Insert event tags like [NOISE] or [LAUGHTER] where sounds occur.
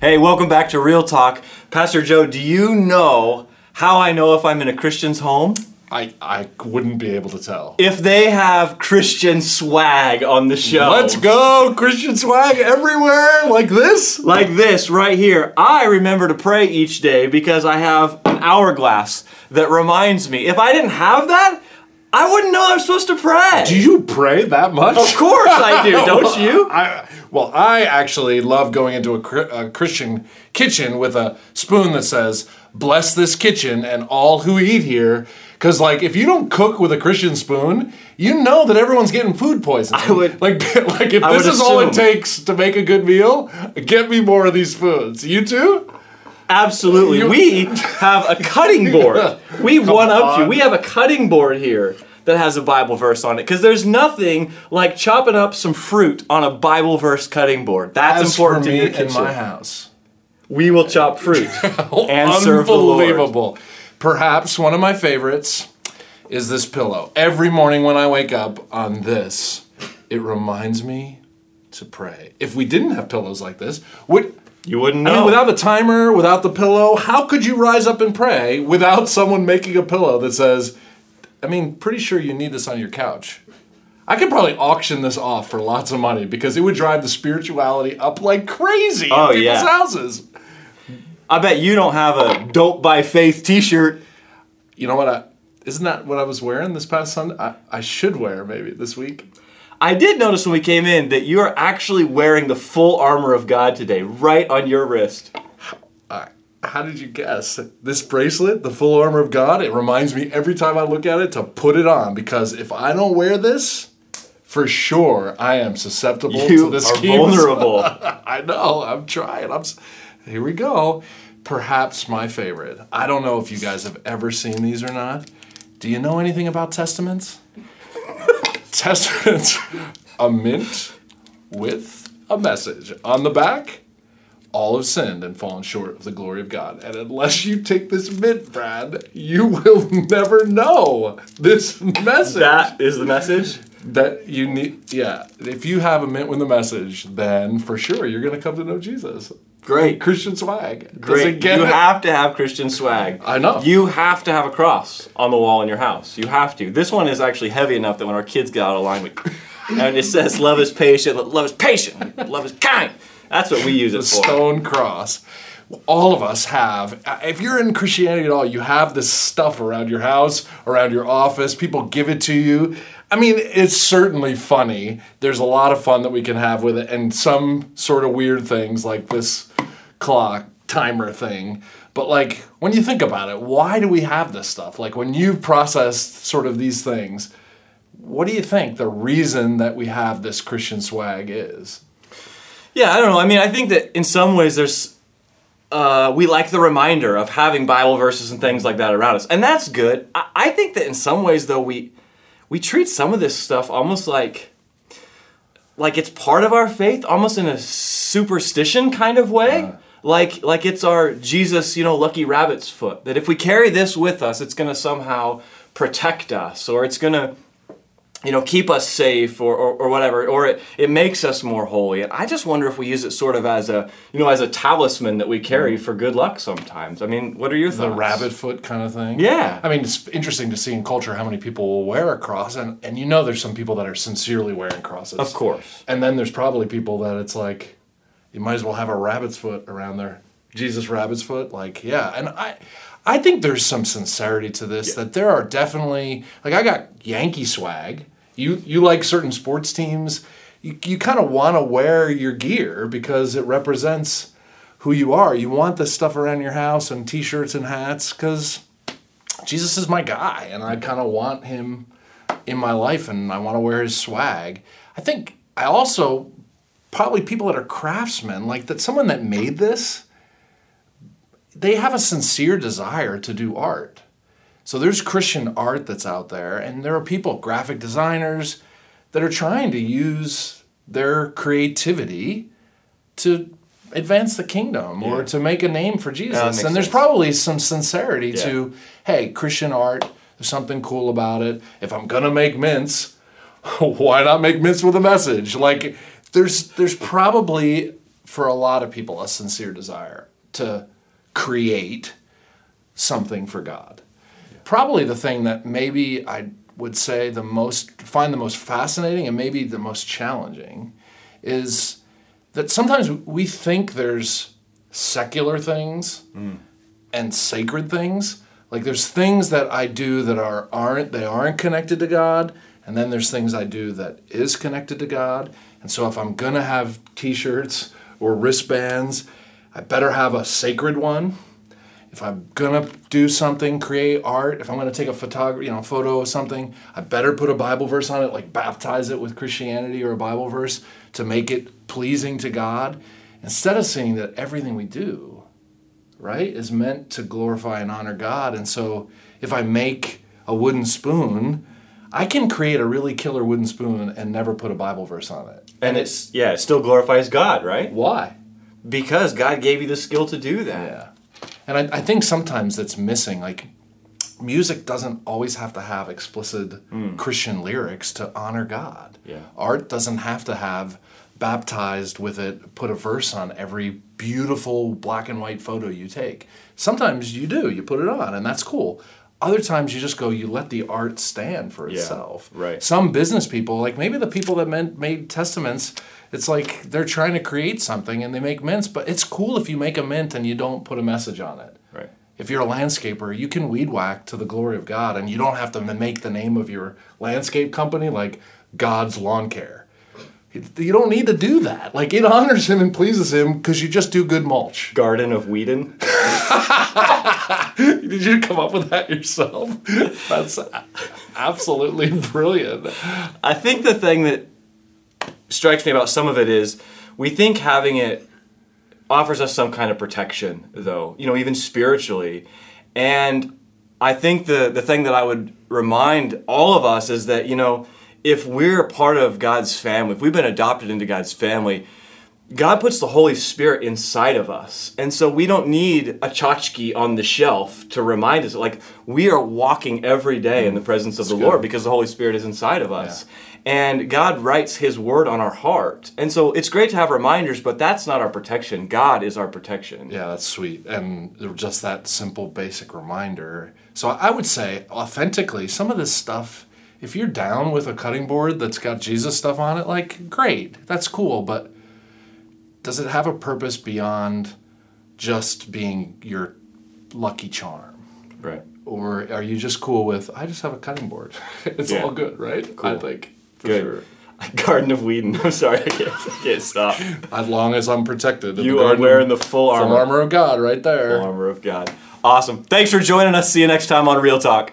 Hey, welcome back to Real Talk. Pastor Joe, do you know how I know if I'm in a Christian's home? I, I wouldn't be able to tell. If they have Christian swag on the show. Let's go! Christian swag everywhere like this? Like this right here. I remember to pray each day because I have an hourglass that reminds me. If I didn't have that, I wouldn't know I'm supposed to pray. Do you pray that much? Of course I do, [LAUGHS] don't you? I, well, I actually love going into a, a Christian kitchen with a spoon that says, Bless this kitchen and all who eat here. Because, like, if you don't cook with a Christian spoon, you know that everyone's getting food poisoning. I would- like, [LAUGHS] like if I this is all it takes to make a good meal, get me more of these spoons. You too? Absolutely. We have a cutting [LAUGHS] board. We one up you. We have a cutting board here that has a Bible verse on it because there's nothing like chopping up some fruit on a Bible verse cutting board. That's As important for to me your in my house. We will chop fruit [LAUGHS] oh, and serve the Lord. Unbelievable. Perhaps one of my favorites is this pillow. Every morning when I wake up on this, it reminds me to pray. If we didn't have pillows like this, would You wouldn't know. I mean, without the timer, without the pillow, how could you rise up and pray without someone making a pillow that says, I mean, pretty sure you need this on your couch. I could probably auction this off for lots of money because it would drive the spirituality up like crazy Oh, in people's yeah. houses. I bet you don't have a dope by faith T-shirt. You know what? I, isn't that what I was wearing this past Sunday? I, I should wear maybe this week. I did notice when we came in that you are actually wearing the full armor of God today, right on your wrist. I, how did you guess? This bracelet, the full armor of God, it reminds me every time I look at it to put it on because if I don't wear this, for sure I am susceptible to You are vulnerable. [LAUGHS] I know. I'm trying. I'm. Here we go. Perhaps my favorite. I don't know if you guys have ever seen these or not. Do you know anything about Testamints? [LAUGHS] Testamints, a mint with a message on the back. All have sinned and fallen short of the glory of God. And unless you take this mint, Brad, you will [LAUGHS] never know this message That is the message. that you need yeah if you have a mint with a message then for sure you're gonna come to know jesus Great. christian swag Great. you it? have to have Christian swag. I know. You have to have a cross on the wall in your house. You have to. This one is actually heavy enough that when our kids get out of line, we, [LAUGHS] and it says love is patient, love is patient, love is kind. That's what we use it the for. stone cross. All of us have uh, if you're in christianity at all you have this stuff around your house around your office people give it to you. I mean it's certainly funny. There's a lot of fun that we can have with it and some sort of weird things like this clock timer thing. But like when you think about it why do we have this stuff? Like when you've processed sort of these things what do you think the reason that we have this christian swag is Yeah, I don't know. I mean, I think that in some ways there's uh, we like the reminder of having Bible verses and things like that around us, and that's good. I, I think that in some ways though we we treat some of this stuff almost like like it's part of our faith, almost in a superstition kind of way. like like it's our Jesus, you know, lucky rabbit's foot. That if we carry this with us, it's going to somehow protect us, or it's going to you know, keep us safe or, or, or whatever, or it, it makes us more holy. And I just wonder if we use it sort of as a, you know, as a talisman that we carry mm. for good luck sometimes. I mean, what are your thoughts? the rabbit foot kind of thing. Yeah. I mean, it's interesting to see in culture how many people will wear a cross, and, and you know there's some people that are sincerely wearing crosses. Of course. And then there's probably people that it's like, you might as well have a rabbit's foot around there. Jesus rabbit's foot. Like, yeah. And I I think there's some sincerity to this, that there are definitely, like, I got Yankee swag. You, you like certain sports teams, you, you kind of want to wear your gear because it represents who you are. You want this stuff around your house and t shirts and hats because Jesus is my guy and I kind of want him in my life and I want to wear his swag. I think I also probably people that are craftsmen, like that someone that made this, they have a sincere desire to do art. So there's Christian art that's out there, and there are people, graphic designers, that are trying to use their creativity to advance the kingdom or to make a name for Jesus. and there's sense. probably some sincerity Yeah. to, hey, Christian art, there's something cool about it. If I'm gonna make mints, [LAUGHS] why not make mints with a message? Like there's there's probably for a lot of people a sincere desire to create something for God. Probably the thing that maybe I would say the most find the most fascinating and maybe the most challenging is that sometimes we think there's secular things and sacred things. Like there's things that I do that are aren't they aren't connected to God, and then there's things I do that is connected to God. And so if I'm gonna have T-shirts or wristbands, I better have a sacred one. If I'm gonna do something, create art, if I'm gonna take a photography, you know, photo of something, I better put a Bible verse on it, like baptize it with Christianity or a Bible verse to make it pleasing to God. Instead of seeing that everything we do, right, is meant to glorify and honor God. And so if I make a wooden spoon, I can create a really killer wooden spoon and never put a Bible verse on it. And it's yeah, it still glorifies God, right? Why? Because God gave you the skill to do that. Yeah. And I, I think sometimes that's missing. Like, music doesn't always have to have explicit hmm. Christian lyrics to honor God. Yeah. Art doesn't have to have baptized with it, put a verse on every beautiful black and white photo you take. Sometimes you do, you put it on, and that's cool. Other times you just go, you let the art stand for Yeah, itself. right. Some business people, like maybe the people that meant, made Testamints, it's like they're trying to create something and they make mints, but it's cool if you make a mint and you don't put a message on it. Right. If you're a landscaper, you can weed whack to the glory of God, and you don't have to make the name of your landscape company like God's Lawn Care. You don't need to do that. Like it honors Him and pleases Him because you just do good mulch. Garden of Whedon. [LAUGHS] Did you come up with that yourself? [LAUGHS] That's absolutely brilliant. I think the thing that strikes me about some of it is we think having it offers us some kind of protection, though, you know, even spiritually. And I think the, the thing that I would remind all of us is that, you know, if we're a part of God's family, if we've been adopted into God's family, God puts the Holy Spirit inside of us. And so we don't need a tchotchke on the shelf to remind us. Like, we are walking every day in the presence of the good. Lord because the Holy Spirit is inside of us. And God writes His word on our heart. And so it's great to have reminders, but that's not our protection. God is our protection. Yeah, that's sweet. And just that simple, basic reminder. So I would say, authentically, some of this stuff, if you're down with a cutting board that's got Jesus stuff on it, like, great, that's cool. But does it have a purpose beyond just being your lucky charm? Right. Or are you just cool with, I just have a cutting board? [LAUGHS] it's Yeah. all good, right? Cool. I think. For Good. sure. [LAUGHS] Garden of Whedon. I'm sorry, I can't, I can't stop. As long as I'm protected. You are wearing the full full armor. armor of God right there. Full armor of God. Awesome. Thanks for joining us. See you next time on Real Talk.